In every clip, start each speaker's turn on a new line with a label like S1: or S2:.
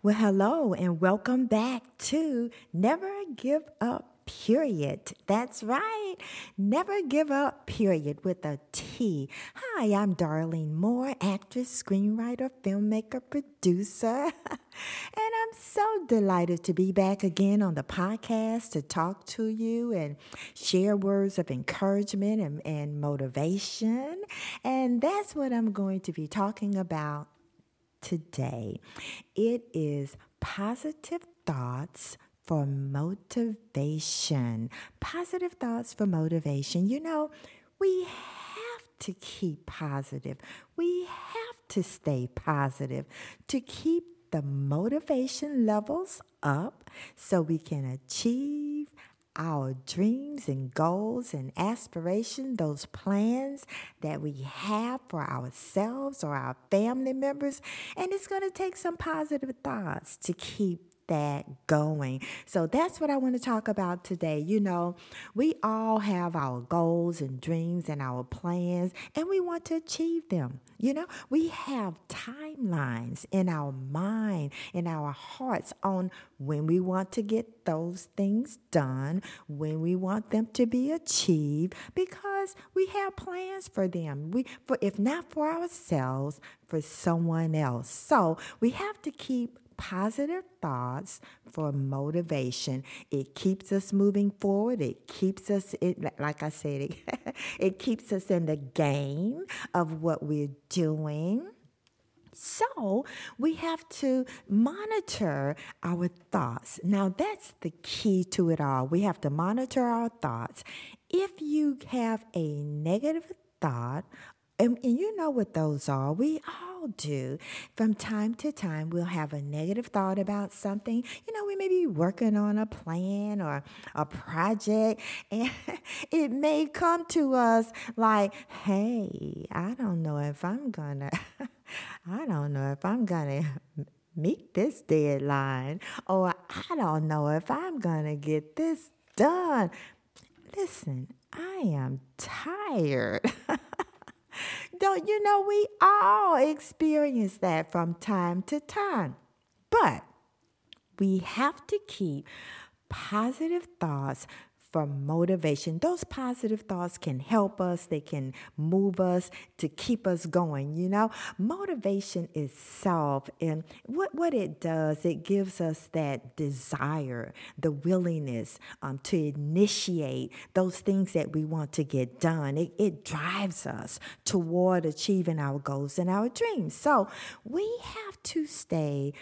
S1: Well, hello, and welcome back to Never Give Up. Period. That's right. Never give up, period, with a T. Hi, I'm Darlene Moore, actress, screenwriter, filmmaker, producer. and I'm so delighted to be back again on the podcast to talk to you and share words of encouragement and, and motivation. And that's what I'm going to be talking about today. It is positive thoughts for motivation. Positive thoughts for motivation. You know, we have to keep positive. We have to stay positive to keep the motivation levels up so we can achieve our dreams and goals and aspirations, those plans that we have for ourselves or our family members. And it's going to take some positive thoughts to keep that going. So that's what I want to talk about today. You know, we all have our goals and dreams and our plans, and we want to achieve them. You know, we have timelines in our mind, in our hearts on when we want to get those things done, when we want them to be achieved, because we have plans for them. We, for if not for ourselves, for someone else. So we have to keep positive thoughts for motivation. It keeps us moving forward. It keeps us, it, like I said, it, it keeps us in the game of what we're doing. So we have to monitor our thoughts. Now, that's the key to it all. We have to monitor our thoughts. If you have a negative thought, and, and you know what those are, we all all do. From time to time, we'll have a negative thought about something. You know, we may be working on a plan or a project, and it may come to us like, hey, I don't know if I'm gonna, I don't know if I'm gonna meet this deadline, or I don't know if I'm gonna get this done. Listen, I am tired. Don't you know we all experience that from time to time? But we have to keep positive thoughts for motivation. Those positive thoughts can help us, they can move us to keep us going. You know, motivation itself, and what, what it does, it gives us that desire, the willingness um, to initiate those things that we want to get done. It, it drives us toward achieving our goals and our dreams. So we have to stay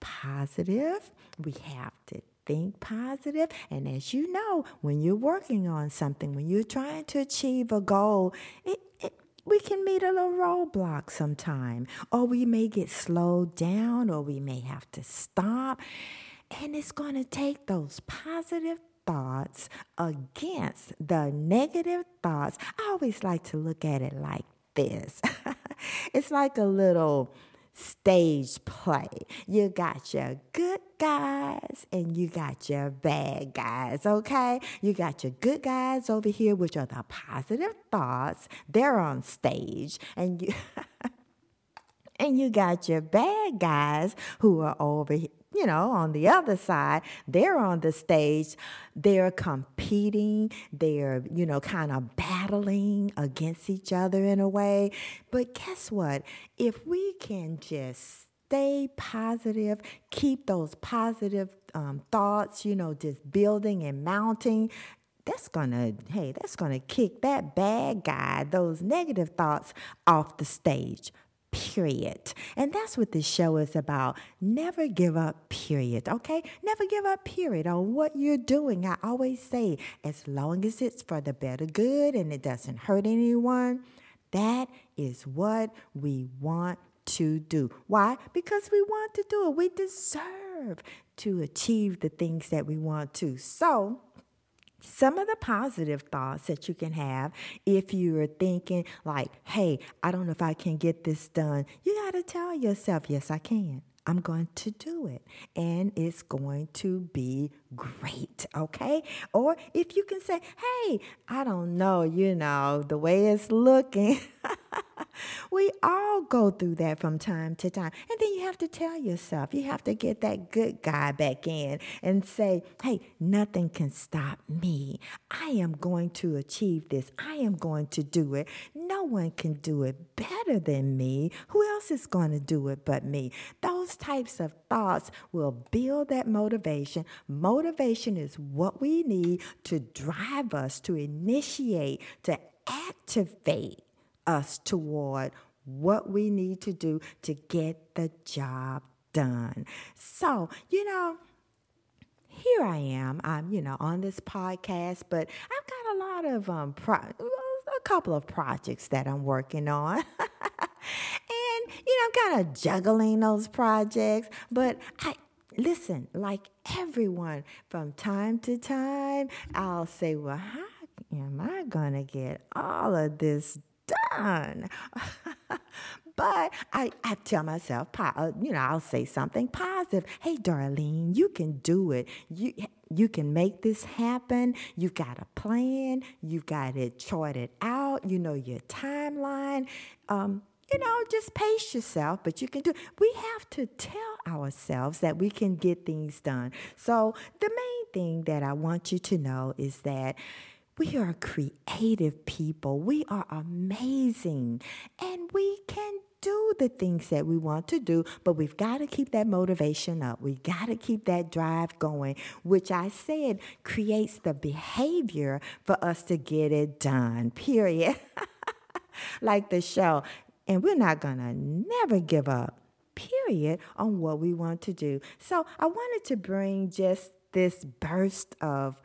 S1: positive. We have to think positive. And as you know, when you're working on something, when you're trying to achieve a goal, it, it, we can meet a little roadblock sometime, or we may get slowed down, or we may have to stop. And it's going to take those positive thoughts against the negative thoughts. I always like to look at it like this it's like a little stage play. You got your good guys and you got your bad guys, okay? You got your good guys over here, which are the positive thoughts. They're on stage. And you and you got your bad guys who are over here you know, on the other side, they're on the stage, they're competing, they're, you know, kind of battling against each other in a way. But guess what? If we can just stay positive, keep those positive um, thoughts, you know, just building and mounting, that's gonna, hey, that's gonna kick that bad guy, those negative thoughts off the stage period. And that's what this show is about. Never give up, period. Okay? Never give up, period, on what you're doing. I always say, as long as it's for the better good and it doesn't hurt anyone, that is what we want to do. Why? Because we want to do it. We deserve to achieve the things that we want to. So, some of the positive thoughts that you can have if you're thinking like hey i don't know if i can get this done. You got to tell yourself yes i can. I'm going to do it. And it's going to be great, okay? Or if you can say, hey, I don't know, you know, the way it's looking, we all go through that from time to time. And then you have to tell yourself, you have to get that good guy back in and say, hey, nothing can stop me. I am going to achieve this. I am going to do it. No one can do it better than me. Who else is going to do it but me? Those types of thoughts will build that motivation. Motivation is what we need to drive us, to initiate, to activate us toward what we need to do to get the job done. So, you know, here I am. I'm, you know, on this podcast, but I've got a lot of um pro- a couple of projects that I'm working on. and you know, I'm kind of juggling those projects, but I listen, like everyone from time to time, I'll say, "Well, how am I going to get all of this but I, I tell myself, uh, you know, I'll say something positive. Hey, Darlene, you can do it. You, you can make this happen. You've got a plan. You've got it charted out. You know your timeline. Um, you know, just pace yourself, but you can do. We have to tell ourselves that we can get things done. So the main thing that I want you to know is that we are creative people. We are amazing. And we can do the things that we want to do, but we've got to keep that motivation up. We've got to keep that drive going, which I said creates the behavior for us to get it done, period. like the show. And we're not going to never give up, period, on what we want to do. So I wanted to bring just this burst of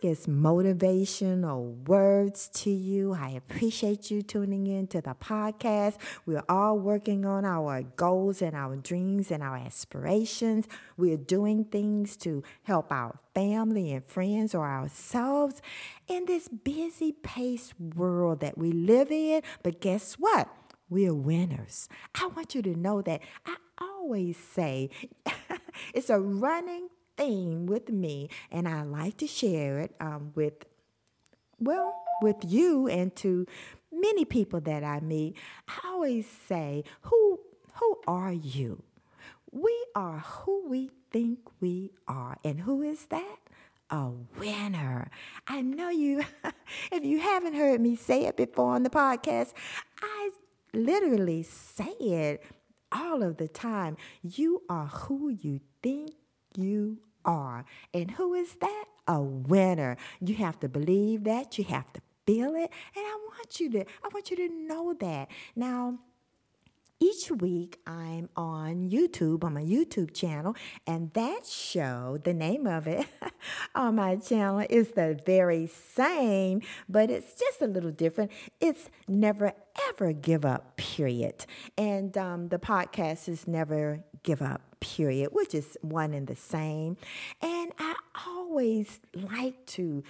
S1: guess, motivation or words to you. I appreciate you tuning in to the podcast. We're all working on our goals and our dreams and our aspirations. We're doing things to help our family and friends or ourselves in this busy paced world that we live in. But guess what? We're winners. I want you to know that I always say it's a running theme with me, and I like to share it um, with, well, with you and to many people that I meet. I always say, "Who, who are you?" We are who we think we are, and who is that? a winner. I know you, if you haven't heard me say it before on the podcast, I literally say it all of the time. You are who you think you are. And who is that? A winner. You have to believe that. You have to feel it. And I want you to, I want you to know that. Now, each week I'm on YouTube, on my YouTube channel, and that show, the name of it on my channel is the very same, but it's just a little different. It's Never Ever Give Up, period. And um, the podcast is Never Give Up, period, which is one and the same. And I always like to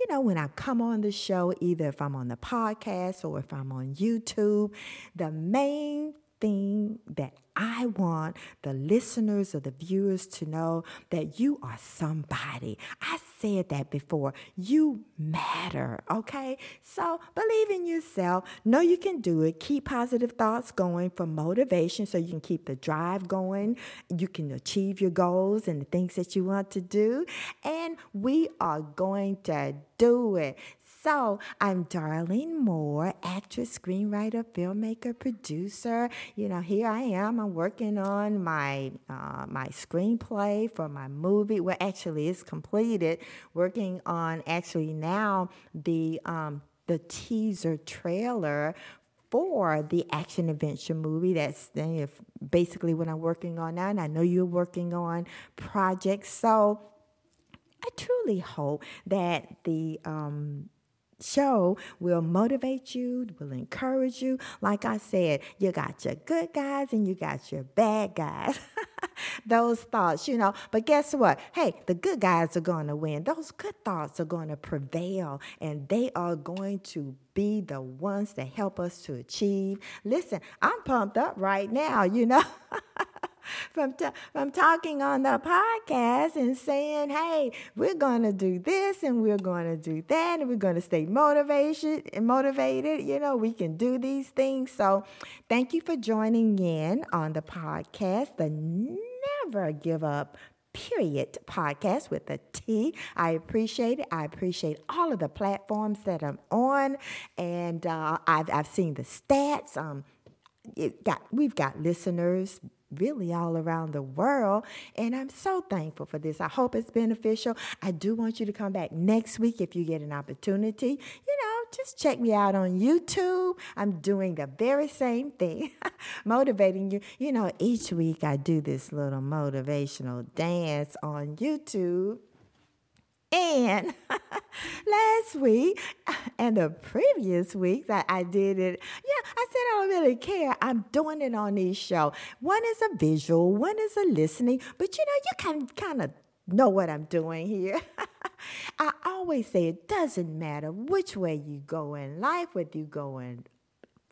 S1: you know, when I come on the show, either if I'm on the podcast or if I'm on YouTube, the main thing that I want the listeners or the viewers to know that you are somebody. I said that before. You matter, okay? So believe in yourself. Know you can do it. Keep positive thoughts going for motivation so you can keep the drive going. You can achieve your goals and the things that you want to do. And we are going to do it. So I'm Darlene Moore, actress, screenwriter, filmmaker, producer. You know, here I am. I'm working on my uh, my screenplay for my movie. Well, actually, it's completed. Working on actually now the um, the teaser trailer for the action adventure movie. That's basically what I'm working on now, and I know you're working on projects. So I truly hope that the um, show will motivate you, will encourage you. Like I said, you got your good guys and you got your bad guys. Those thoughts, you know. But guess what? Hey, the good guys are going to win. Those good thoughts are going to prevail and they are going to be the ones that help us to achieve. Listen, I'm pumped up right now, you know. from, t- from talking on the podcast and saying, hey, we're going to do this and we're going to do that and we're going to stay motivation, motivated. You know, we can do these things. So thank you for joining in on the podcast, the Never Give Up period podcast with a T. I appreciate it. I appreciate all of the platforms that I'm on, and uh, I've I've seen the stats. Um, it got we've got listeners really all around the world. And I'm so thankful for this. I hope it's beneficial. I do want you to come back next week if you get an opportunity. You know, just check me out on YouTube. I'm doing the very same thing, motivating you. You know, each week I do this little motivational dance on YouTube. And last week and the previous week I, I did it. Yeah, I said I don't really care. I'm doing it on these show. One is a visual, one is a listening, but you know, you can kind of know what I'm doing here. I always say it doesn't matter which way you go in life, whether you go in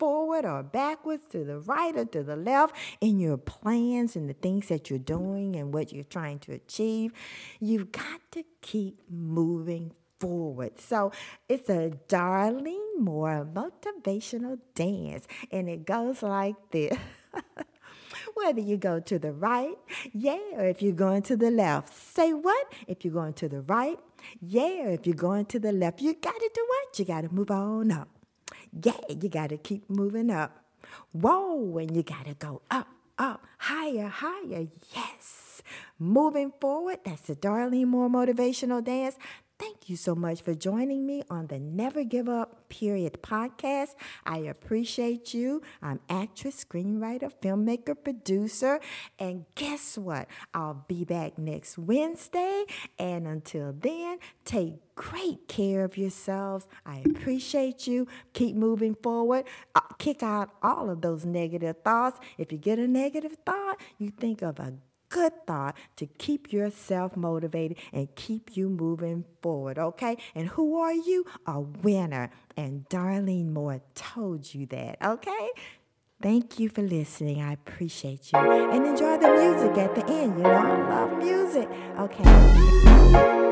S1: forward or backwards, to the right or to the left, in your plans and the things that you're doing and what you're trying to achieve, you've got to keep moving forward. So it's a Darlene Moore motivational dance, and it goes like this. Whether you go to the right, yeah, or if you're going to the left. Say what? If you're going to the right, yeah, or if you're going to the left, you got to do what? You got to move on up. Yeah, you got to keep moving up. Whoa, and you got to go up, up, higher, higher. Yes. Moving forward, that's the Darlene Moore motivational dance. Thank you so much for joining me on the Never Give Up Period podcast. I appreciate you. I'm actress, screenwriter, filmmaker, producer, and guess what? I'll be back next Wednesday. And until then, take great care of yourselves. I appreciate you. Keep moving forward. Uh, kick out all of those negative thoughts. If you get a negative thought, you think of a good thought to keep yourself motivated and keep you moving forward, okay? And who are you? A winner. And Darlene Moore told you that, okay? Thank you for listening. I appreciate you. And enjoy the music at the end. You know, I love music. Okay.